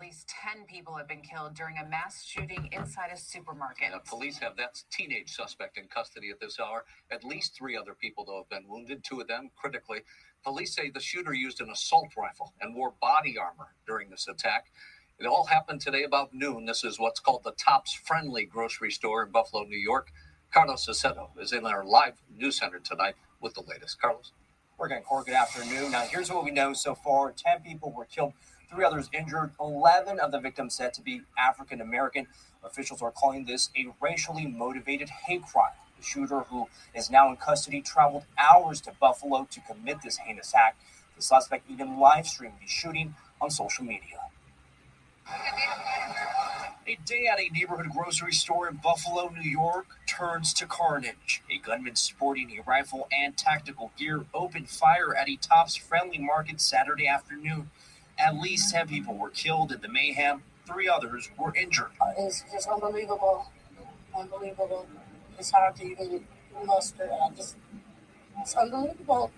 At least 10 people have been killed during a mass shooting inside a supermarket. Now, police have that teenage suspect in custody at this hour. At least three other people, though, have been wounded, two of them critically. Police say the shooter used an assault rifle and wore body armor during this attack. It all happened today about noon. This is what's called the Tops Friendly grocery store in Buffalo, New York. Carlos Aceto is in our live news center tonight with the latest. Carlos. Morgan Court, good afternoon. Now, here's what we know so far 10 people were killed, three others injured, 11 of the victims said to be African American. Officials are calling this a racially motivated hate crime. The shooter, who is now in custody, traveled hours to Buffalo to commit this heinous act. The suspect even live streamed the shooting on social media. A day at a neighborhood grocery store in Buffalo, New York turns to carnage. A gunman sporting a rifle and tactical gear opened fire at a Tops Friendly Market Saturday afternoon. At least 10 people were killed in the mayhem, three others were injured. It's just unbelievable. Unbelievable. It's hard to even muster. I just, it's unbelievable.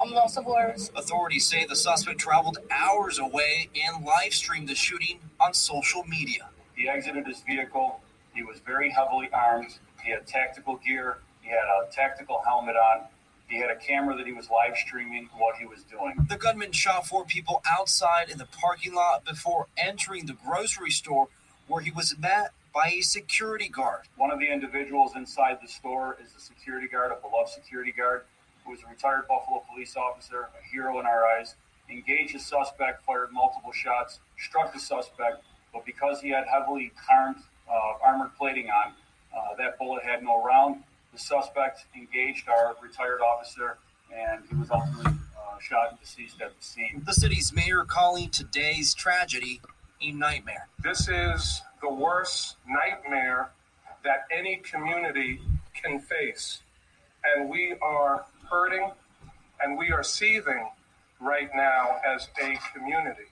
I'm lost of words. Authorities say the suspect traveled hours away and live streamed the shooting on social media. He exited his vehicle. He was very heavily armed. He had tactical gear. He had a tactical helmet on. He had a camera that he was live streaming what he was doing. The gunman shot four people outside in the parking lot before entering the grocery store where he was met by a security guard. One of the individuals inside the store is a security guard, a beloved security guard, who is a retired Buffalo police officer, a hero in our eyes. Engaged the suspect, fired multiple shots, struck the suspect, but because he had heavily armed, uh, armored plating on, uh, that bullet had no round. The suspect engaged our retired officer, and he was ultimately uh, shot and deceased at the scene. The city's mayor calling today's tragedy a nightmare. This is the worst nightmare that any community can face. And we are hurting and we are seething right now as a community.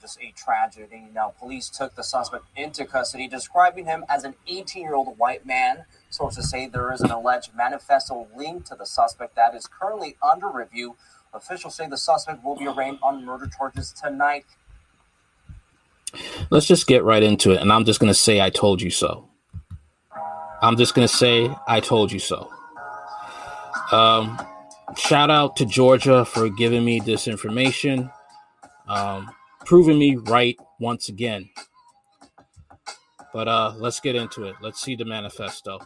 Just a tragedy. Now, police took the suspect into custody, describing him as an 18 year old white man. Sources say there is an alleged manifesto linked to the suspect that is currently under review. Officials say the suspect will be arraigned on murder charges tonight. Let's just get right into it. And I'm just going to say, I told you so. I'm just going to say, I told you so. Um, shout out to Georgia for giving me this information, um, proving me right once again. But uh, let's get into it. Let's see the manifesto.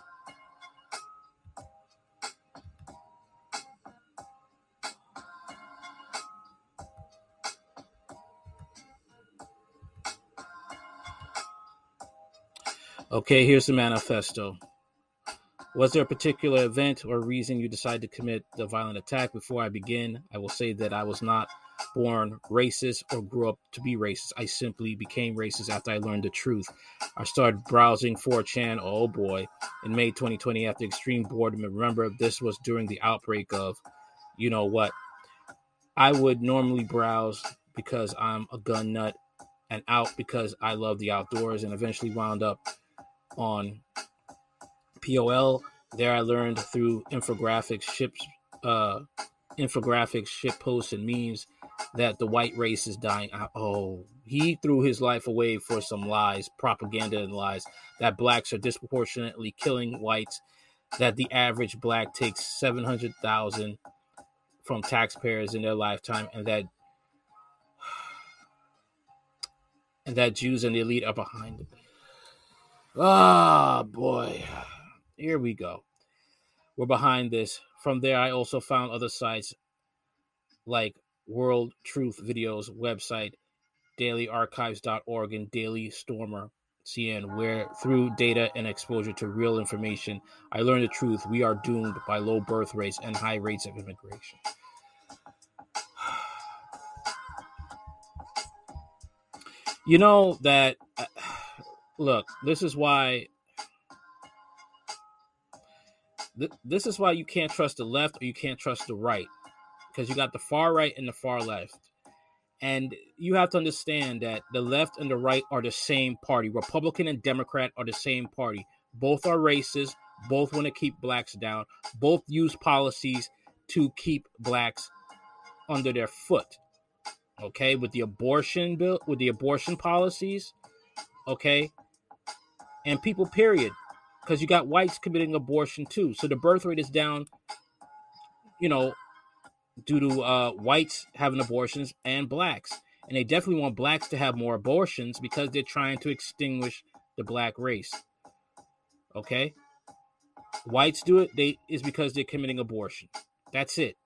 Okay, here's the manifesto. Was there a particular event or reason you decided to commit the violent attack? Before I begin, I will say that I was not born racist or grew up to be racist. I simply became racist after I learned the truth. I started browsing 4chan, oh boy, in May 2020 after extreme boredom. Remember, this was during the outbreak of, you know what? I would normally browse because I'm a gun nut and out because I love the outdoors and eventually wound up on POL. There I learned through infographics, ships, uh, infographics, ship posts, and memes that the white race is dying. Oh, he threw his life away for some lies, propaganda and lies that blacks are disproportionately killing whites, that the average black takes 700,000 from taxpayers in their lifetime, and that and that Jews and the elite are behind it. Ah, oh, boy. Here we go. We're behind this. From there, I also found other sites like World Truth Videos website, dailyarchives.org, and Daily Stormer CN, where through data and exposure to real information, I learned the truth. We are doomed by low birth rates and high rates of immigration. You know that. Uh, look, this is why th- this is why you can't trust the left or you can't trust the right because you got the far right and the far left. And you have to understand that the left and the right are the same party. Republican and Democrat are the same party. Both are racist. Both want to keep blacks down. Both use policies to keep blacks under their foot. Okay, with the abortion bill, with the abortion policies, okay, and people, period, because you got whites committing abortion too. So the birth rate is down, you know, due to uh, whites having abortions and blacks. And they definitely want blacks to have more abortions because they're trying to extinguish the black race. Okay? Whites do it, they is because they're committing abortion. That's it.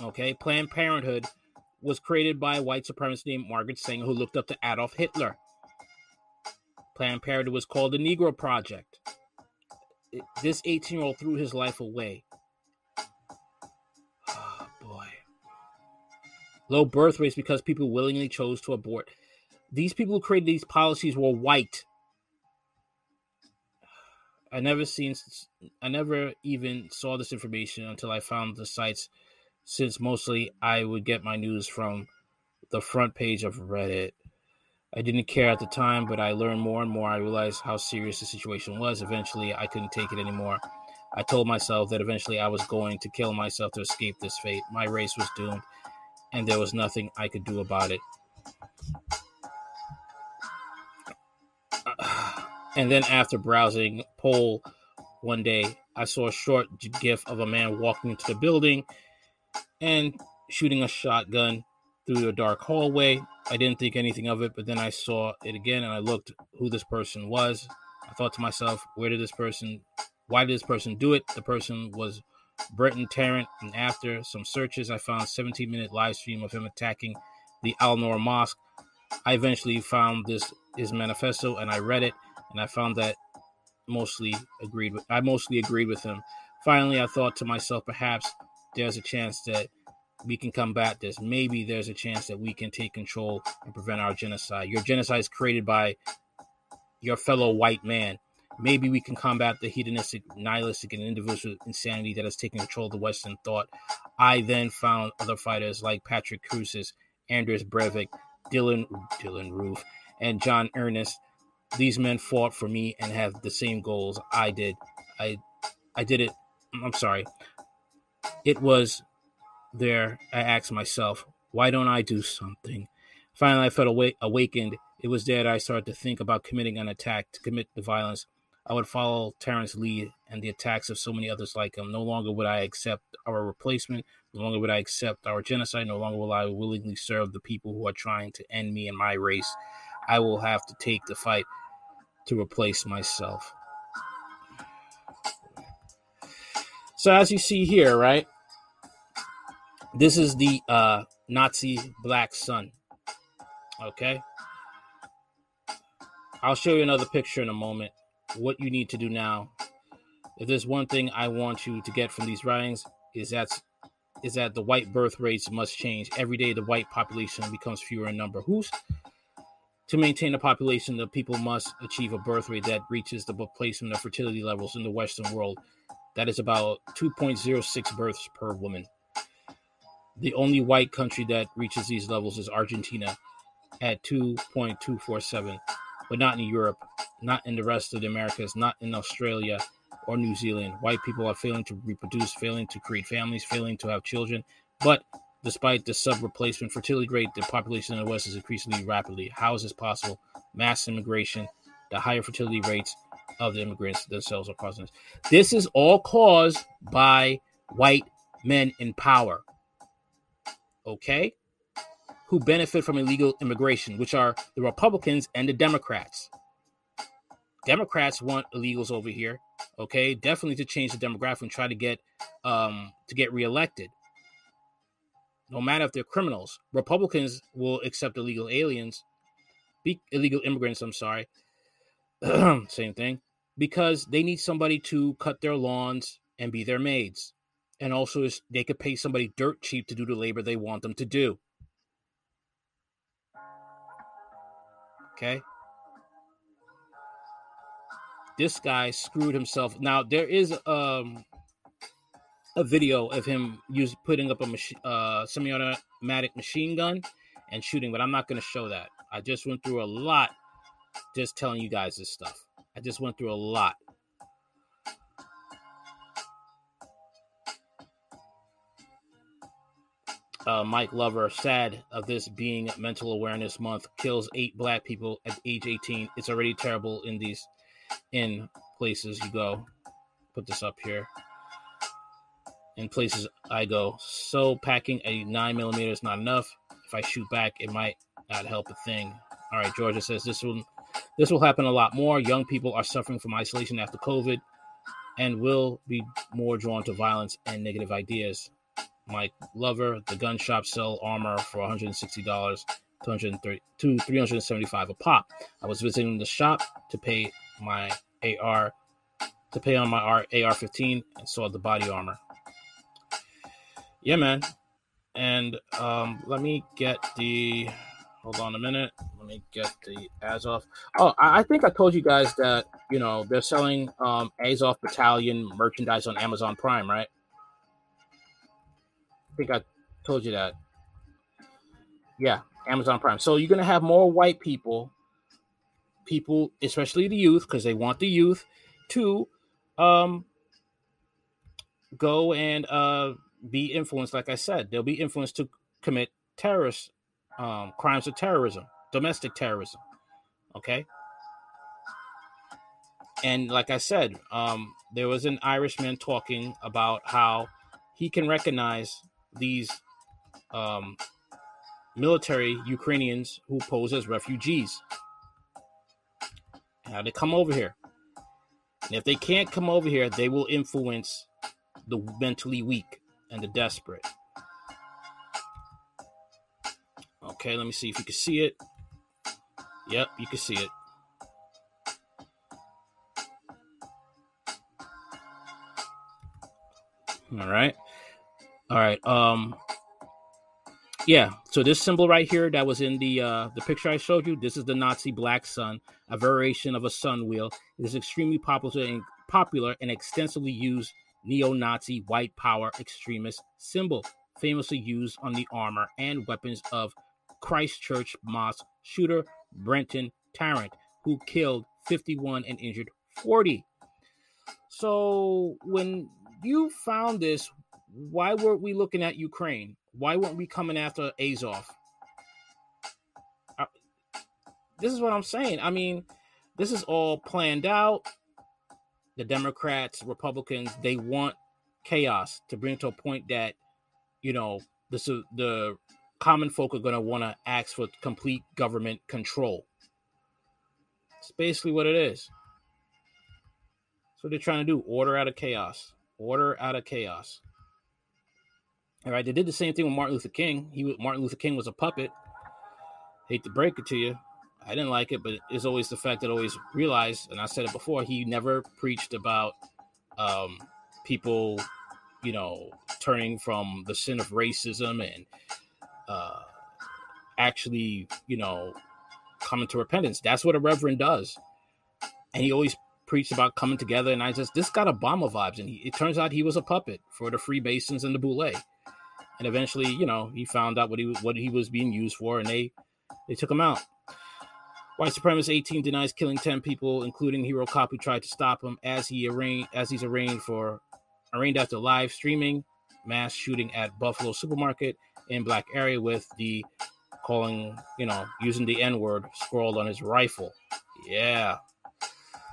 Okay, Planned Parenthood was created by a white supremacist named Margaret Sanger who looked up to Adolf Hitler. Planned Parenthood was called the Negro Project. This 18 year old threw his life away. Low birth rates because people willingly chose to abort. These people who created these policies were white. I never seen, I never even saw this information until I found the sites since mostly I would get my news from the front page of Reddit. I didn't care at the time, but I learned more and more. I realized how serious the situation was. Eventually, I couldn't take it anymore. I told myself that eventually I was going to kill myself to escape this fate. My race was doomed, and there was nothing I could do about it. And then, after browsing poll one day, I saw a short gif of a man walking into the building and shooting a shotgun through a dark hallway. I didn't think anything of it, but then I saw it again and I looked who this person was. I thought to myself, where did this person, why did this person do it? The person was Brenton Tarrant, and after some searches, I found 17 minute live stream of him attacking the Al Noor Mosque. I eventually found this his manifesto and I read it, and I found that mostly agreed with I mostly agreed with him. Finally, I thought to myself, perhaps there's a chance that we can combat this. Maybe there's a chance that we can take control and prevent our genocide. Your genocide is created by your fellow white man. Maybe we can combat the hedonistic, nihilistic, and individual insanity that has taken control of the Western thought. I then found other fighters like Patrick Crusius, Anders Breivik, Dylan Dylann Roof, and John Earnest. These men fought for me and have the same goals I did. I I did it. I'm sorry. It was there. I asked myself, why don't I do something? Finally, I felt awake, awakened. It was there that I started to think about committing an attack to commit the violence. I would follow Terrence Lee and the attacks of so many others like him. No longer would I accept our replacement. No longer would I accept our genocide. No longer will I willingly serve the people who are trying to end me and my race. I will have to take the fight to replace myself. So, as you see here, right, this is the uh, Nazi black sun. Okay. I'll show you another picture in a moment. What you need to do now. If there's one thing I want you to get from these writings, is that is that the white birth rates must change. Every day the white population becomes fewer in number. Who's to maintain a population, the people must achieve a birth rate that reaches the replacement of fertility levels in the Western world. That is about 2.06 births per woman. The only white country that reaches these levels is Argentina at 2.247, but not in Europe, not in the rest of the Americas, not in Australia or New Zealand. White people are failing to reproduce, failing to create families, failing to have children. But despite the sub replacement fertility rate, the population in the West is increasing rapidly. How is this possible? Mass immigration, the higher fertility rates of the immigrants themselves are causing this. This is all caused by white men in power. Okay? Who benefit from illegal immigration, which are the Republicans and the Democrats. Democrats want illegals over here okay? Definitely to change the demographic and try to get um to get reelected. No matter if they're criminals republicans will accept illegal aliens be, illegal immigrants i'm sorry. Same thing. Because they need somebody to cut their lawns and be their maids. And also they could pay somebody dirt cheap to do the labor they want them to do okay this guy screwed himself. Now there is um a video of him use putting up a uh, semi-automatic machine gun and shooting, but I'm not going to show that. I just went through a lot just telling you guys this stuff. I just went through a lot. Uh, Mike Lover, sad of this being Mental Awareness Month, kills eight black people at age 18. It's already terrible in these in places you go. Put this up here. In places I go, so packing a nine millimeter is not enough. If I shoot back, it might not help a thing. All right, Georgia says this will this will happen a lot more. Young people are suffering from isolation after COVID and will be more drawn to violence and negative ideas. Mike Lover, the gun shop sell armor for $160 230 to 375 a pop. I was visiting the shop to pay my AR to pay on my AR-15 and saw the body armor. Yeah, man. And um, let me get the. Hold on a minute. Let me get the Azov. Oh, I, I think I told you guys that you know they're selling um, Azov Battalion merchandise on Amazon Prime, right? I think I told you that. Yeah, Amazon Prime. So you're gonna have more white people, people, especially the youth, because they want the youth to um, go and uh, be influenced. Like I said, they'll be influenced to commit terrorist um, crimes of terrorism, domestic terrorism. Okay. And like I said, um, there was an Irishman talking about how he can recognize these um, military Ukrainians who pose as refugees. Now they come over here. And if they can't come over here, they will influence the mentally weak and the desperate. Okay, let me see if you can see it. Yep, you can see it. All right. All right. Um yeah, so this symbol right here that was in the uh the picture I showed you, this is the Nazi black sun, a variation of a sun wheel. It is extremely popular and popular and extensively used neo-Nazi white power extremist symbol, famously used on the armor and weapons of Christchurch mosque shooter Brenton Tarrant, who killed 51 and injured 40. So when you found this, why weren't we looking at Ukraine? Why weren't we coming after Azov? Uh, this is what I'm saying. I mean, this is all planned out. The Democrats, Republicans, they want chaos to bring it to a point that, you know, this is the common folk are going to want to ask for complete government control. It's basically what it is. So they're trying to do order out of chaos. Order out of chaos. All right, they did the same thing with Martin Luther King. He Martin Luther King was a puppet. Hate to break it to you, I didn't like it, but it's always the fact that I always realized, and I said it before, he never preached about um, people, you know, turning from the sin of racism and uh, actually, you know, coming to repentance. That's what a reverend does. And he always preached about coming together. And I just, this got Obama vibes. And he, it turns out he was a puppet for the Freemasons and the Boule. And eventually, you know, he found out what he was what he was being used for, and they they took him out. White supremacist 18 denies killing 10 people, including hero cop who tried to stop him as he arraigned as he's arraigned for arraigned after live streaming mass shooting at Buffalo supermarket in black area with the calling, you know, using the N word scrawled on his rifle. Yeah.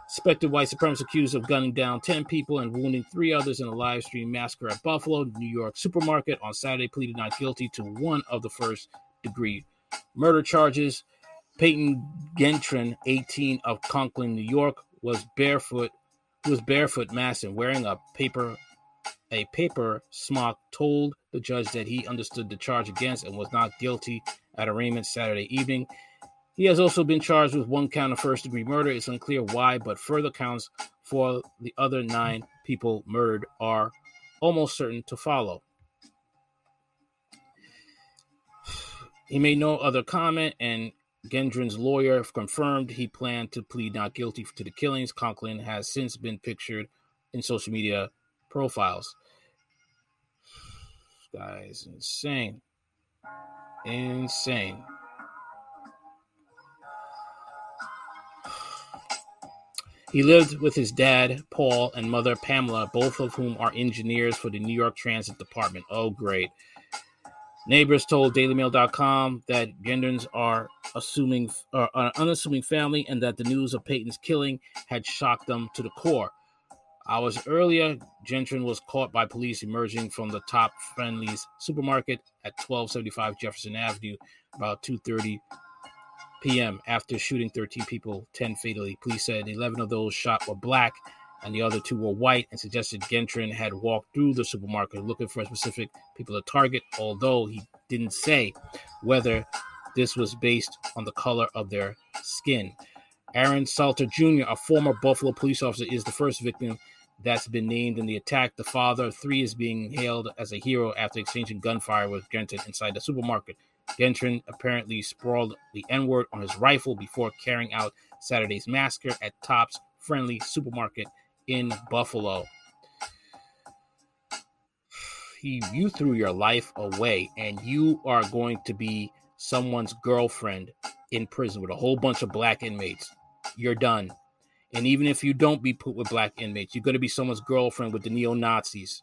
Suspected white supremacist accused of gunning down 10 people and wounding three others in a live stream massacre at Buffalo, New York supermarket on Saturday pleaded not guilty to one of the first degree murder charges. Payton Gendron, 18 of Conklin, New York, was barefoot, was barefoot masked and wearing a paper a paper smock told the judge that he understood the charge against and was not guilty at arraignment Saturday evening. He has also been charged with one count of first degree murder. It's unclear why, but further counts for the other nine people murdered are almost certain to follow. He made no other comment, and Gendron's lawyer confirmed he planned to plead not guilty to the killings. Conklin has since been pictured in social media profiles. This guy is insane. Insane. He lived with his dad, Paul, and mother, Pamela, both of whom are engineers for the New York Transit Department. Oh, great. Neighbors told DailyMail.com that Gendrons are assuming are an unassuming family and that the news of Payton's killing had shocked them to the core. Hours earlier, Gendron was caught by police emerging from the Top Friendly's supermarket at 1275 Jefferson Avenue about 2:30 p.m. after shooting 13 people, 10 fatally. Police said 11 of those shot were black and the other two were white and suggested Gendron had walked through the supermarket looking for specific people to target, although he didn't say whether this was based on the color of their skin. Aaron Salter Jr., a former Buffalo police officer, is the first victim that's been named in the attack. The father of three is being hailed as a hero after exchanging gunfire with Gendron inside the supermarket. Gendron apparently sprawled the N word on his rifle before carrying out Saturday's massacre at Tops Friendly Supermarket in Buffalo. You threw your life away, and you are going to be someone's girlfriend in prison with a whole bunch of black inmates. You're done. And even if you don't be put with black inmates, you're going to be someone's girlfriend with the neo Nazis.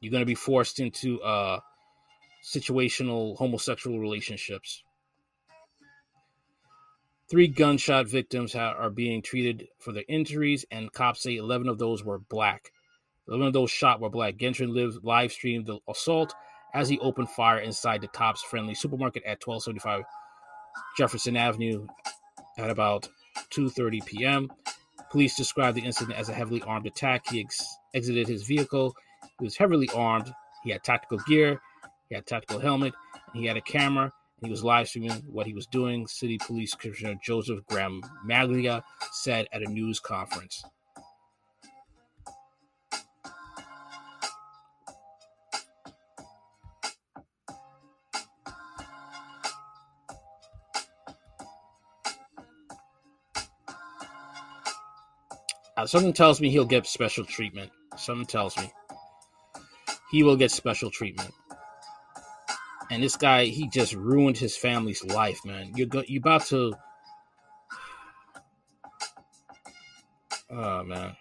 You're going to be forced into uh, situational homosexual relationships. Three gunshot victims are being treated for their injuries, and cops say 11 of those were black. 11 of those shot were black. Gendron lived live streamed the assault as he opened fire inside the Tops Friendly supermarket at 1275 Jefferson Avenue at about 2:30 p.m. Police described the incident as a heavily armed attack. He ex- exited his vehicle. He was heavily armed. He had tactical gear. He had a tactical helmet. he had a camera. He was live streaming what he was doing. City Police Commissioner Joseph Graham Maglia said at a news conference. Something tells me he'll get special treatment. Something tells me he will get special treatment. And this guy, he just ruined his family's life, man. You're go- you about to. Oh man.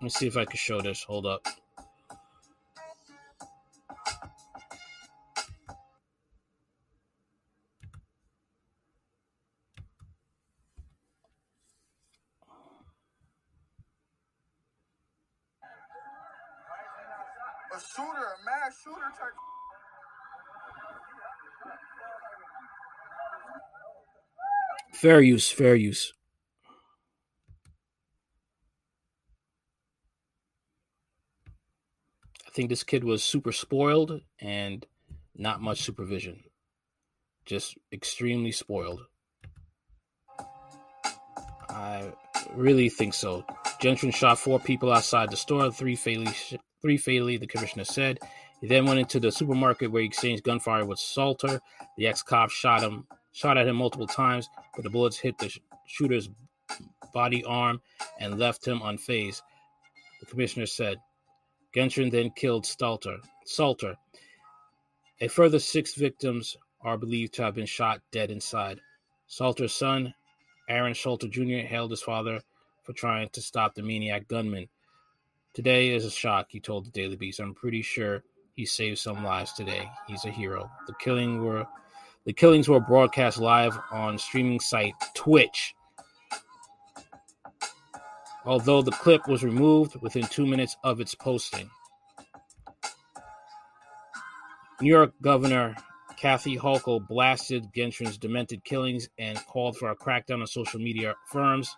Let me see if I can show this. Hold up. Shooter, a mass shooter type. Fair use, fair use. I think this kid was super spoiled and not much supervision. Just extremely spoiled. I really think so. Gendron shot four people outside the store, three fatally three fatally, the commissioner said. He then went into the supermarket where he exchanged gunfire with Salter. The ex-cop shot him, shot at him multiple times, but the bullets hit the shooter's body arm and left him unfazed. The commissioner said. Gendron then killed Stalter, Salter. A further six victims are believed to have been shot dead inside. Salter's son, Aaron Salter Jr., hailed his father for trying to stop the maniac gunman. Today is a shock, he told the Daily Beast. I'm pretty sure he saved some lives today. He's a hero. The killing were the killings were broadcast live on streaming site Twitch. Although the clip was removed within two minutes of its posting. New York Governor Kathy Hochul blasted Gendron's demented killings and called for a crackdown on social media firms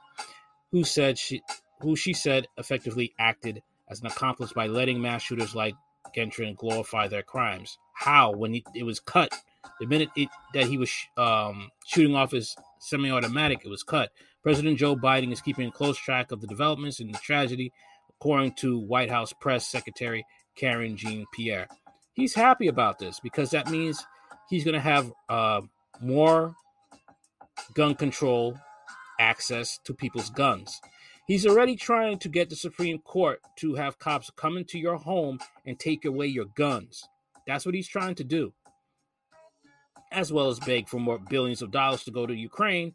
who said she who she said effectively acted as an accomplice by letting mass shooters like Gendron glorify their crimes. How? When he, it was cut, the minute it, that he was um, shooting off his semi-automatic, it was cut. President Joe Biden is keeping close track of the developments in the tragedy, according to White House Press Secretary Karine Jean-Pierre. He's happy about this because that means he's going to have uh, more gun control access to people's guns. He's already trying to get the Supreme Court to have cops come into your home and take away your guns. That's what he's trying to do. As well as beg for more billions of dollars to go to Ukraine.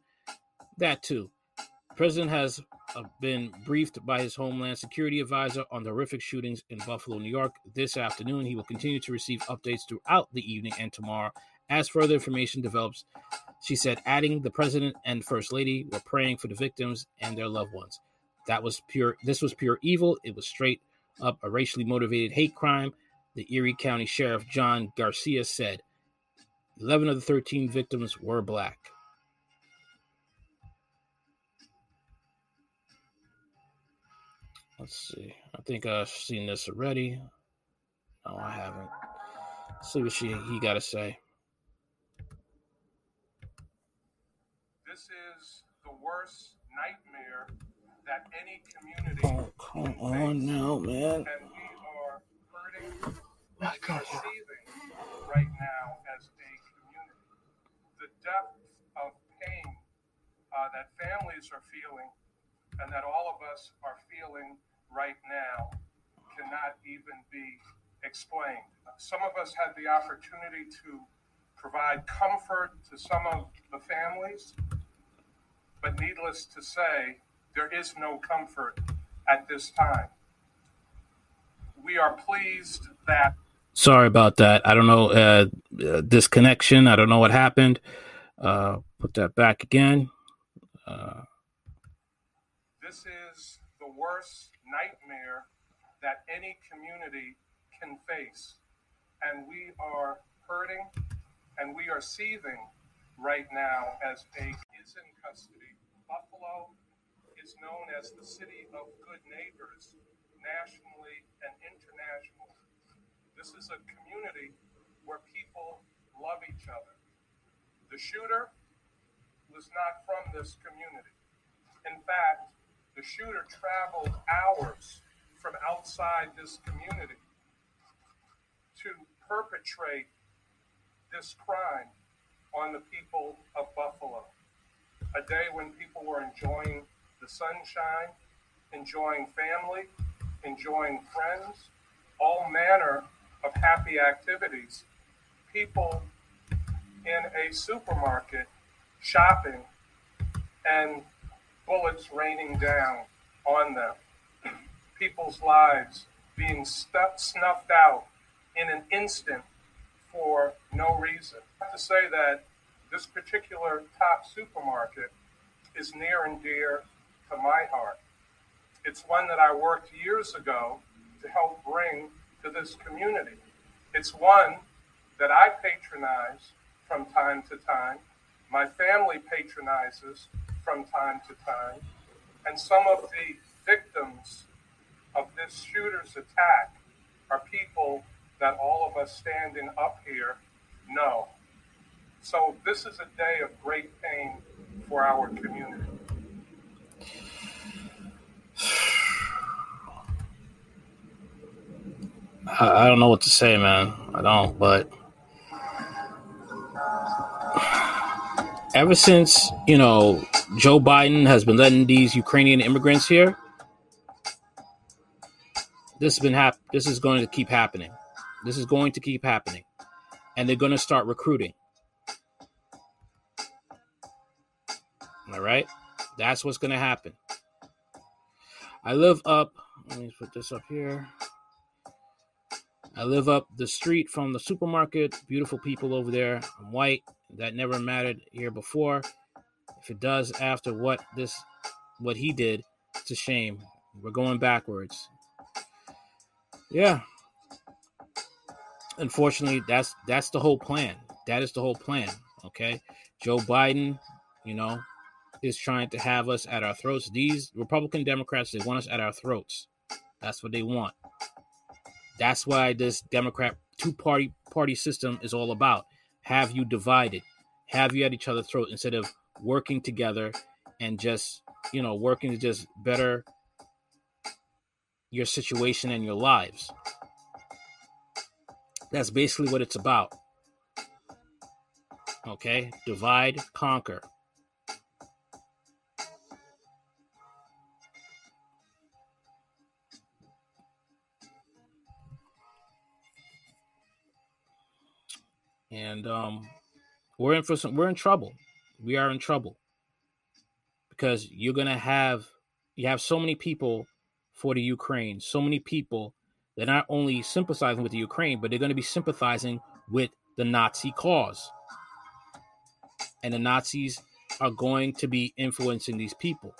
That too. The president has uh, been briefed by his Homeland Security advisor on the horrific shootings in Buffalo, New York this afternoon. He will continue to receive updates throughout the evening and tomorrow as further information develops. She said, adding the president and first lady were praying for the victims and their loved ones. That was pure. This was pure evil. It was straight up a racially motivated hate crime. The Erie County Sheriff John Garcia said, 11 of the 13 victims were black. Let's see. I think I've seen this already. No, I haven't. Let's see what she he got to say. This is the worst nightmare that any community Oh, come on now, man. and we are hurting and receiving right now as a community. The depth of pain uh, that families are feeling and that all of us are feeling right now cannot even be explained. Some of us had the opportunity to provide comfort to some of the families, but needless to say, there is no comfort at this time. We are pleased that Sorry about that. I don't know uh, uh, disconnection. I don't know what happened. Uh, put that back again. Uh, this is the worst nightmare that any community can face. And we are hurting and we are seething right now as a is in custody. Buffalo is known as the city of good neighbors nationally and internationally. This is a community where people love each other. The shooter was not from this community. In fact, the shooter traveled hours from outside this community to perpetrate this crime on the people of Buffalo. A day when people were enjoying the sunshine, enjoying family, enjoying friends, all manner of happy activities. People in a supermarket shopping and bullets raining down on them. People's lives being snuffed out in an instant for no reason. I have to say that this particular top supermarket is near and dear to my heart. It's one that I worked years ago to help bring to this community. It's one that I patronize from time to time. My family patronizes from time to time. And some of the victims of this shooter's attack are people that all of us standing up here know. So this is a day of great pain for our community. I, I don't know what to say, man. I don't, but ever since, you know, Joe Biden has been letting these Ukrainian immigrants here, this has been hap- this is going to keep happening. This is going to keep happening. And they're going to start recruiting. All right? That's what's going to happen. I live up, let me put this up here. I live up the street from the supermarket. Beautiful people over there. I'm white. That never mattered here before. If it does after what this what he did, it's a shame. We're going backwards. Yeah. Unfortunately, that's that's the whole plan. That is the whole plan. Okay. Joe Biden, you know, is trying to have us at our throats. These Republican Democrats, they want us at our throats. That's what they want. That's why this Democrat two party party system is all about. Have you divided, have you at each other's throat instead of working together and just you know working to just better your situation and your lives. That's basically what it's about. Okay, divide, conquer. And um, we're in for some. We're in trouble. We are in trouble because you're gonna have you have so many people for the Ukraine, so many people that are not only sympathizing with the Ukraine, but they're going to be sympathizing with the Nazi cause. And the Nazis are going to be influencing these people.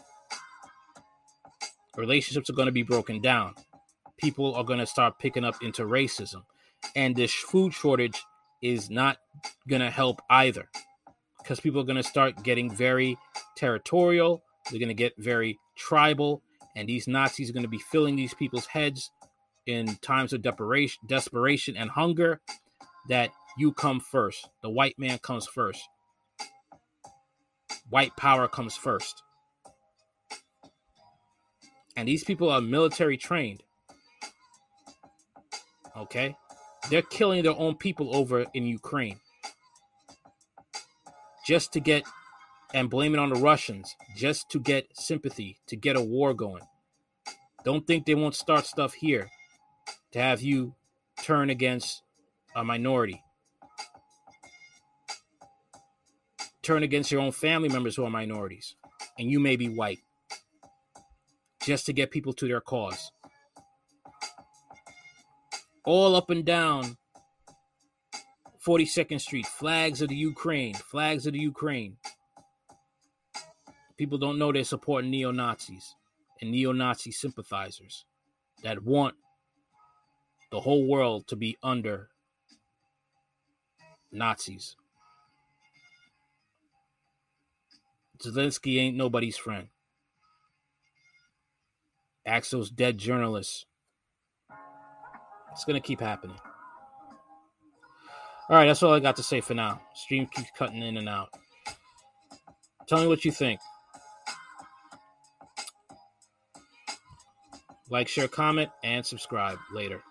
Relationships are going to be broken down. People are going to start picking up into racism. And this food shortage is not going to help either because people are going to start getting very territorial. They're going to get very tribal. And these Nazis are going to be filling these people's heads in times of desperation, desperation and hunger that you come first. The white man comes first. White power comes first. And these people are military trained. Okay? They're killing their own people over in Ukraine just to get and blame it on the Russians, just to get sympathy, to get a war going. Don't think they won't start stuff here to have you turn against a minority. Turn against your own family members who are minorities, and you may be white, just to get people to their cause. All up and down 42nd Street, flags of the Ukraine, flags of the Ukraine. People don't know they're supporting neo Nazis and neo Nazi sympathizers that want the whole world to be under Nazis. Zelensky ain't nobody's friend. Axel's dead journalists. It's going to keep happening. All right, that's all I got to say for now. Stream keeps cutting in and out. Tell me what you think. Like, share, comment, and subscribe later.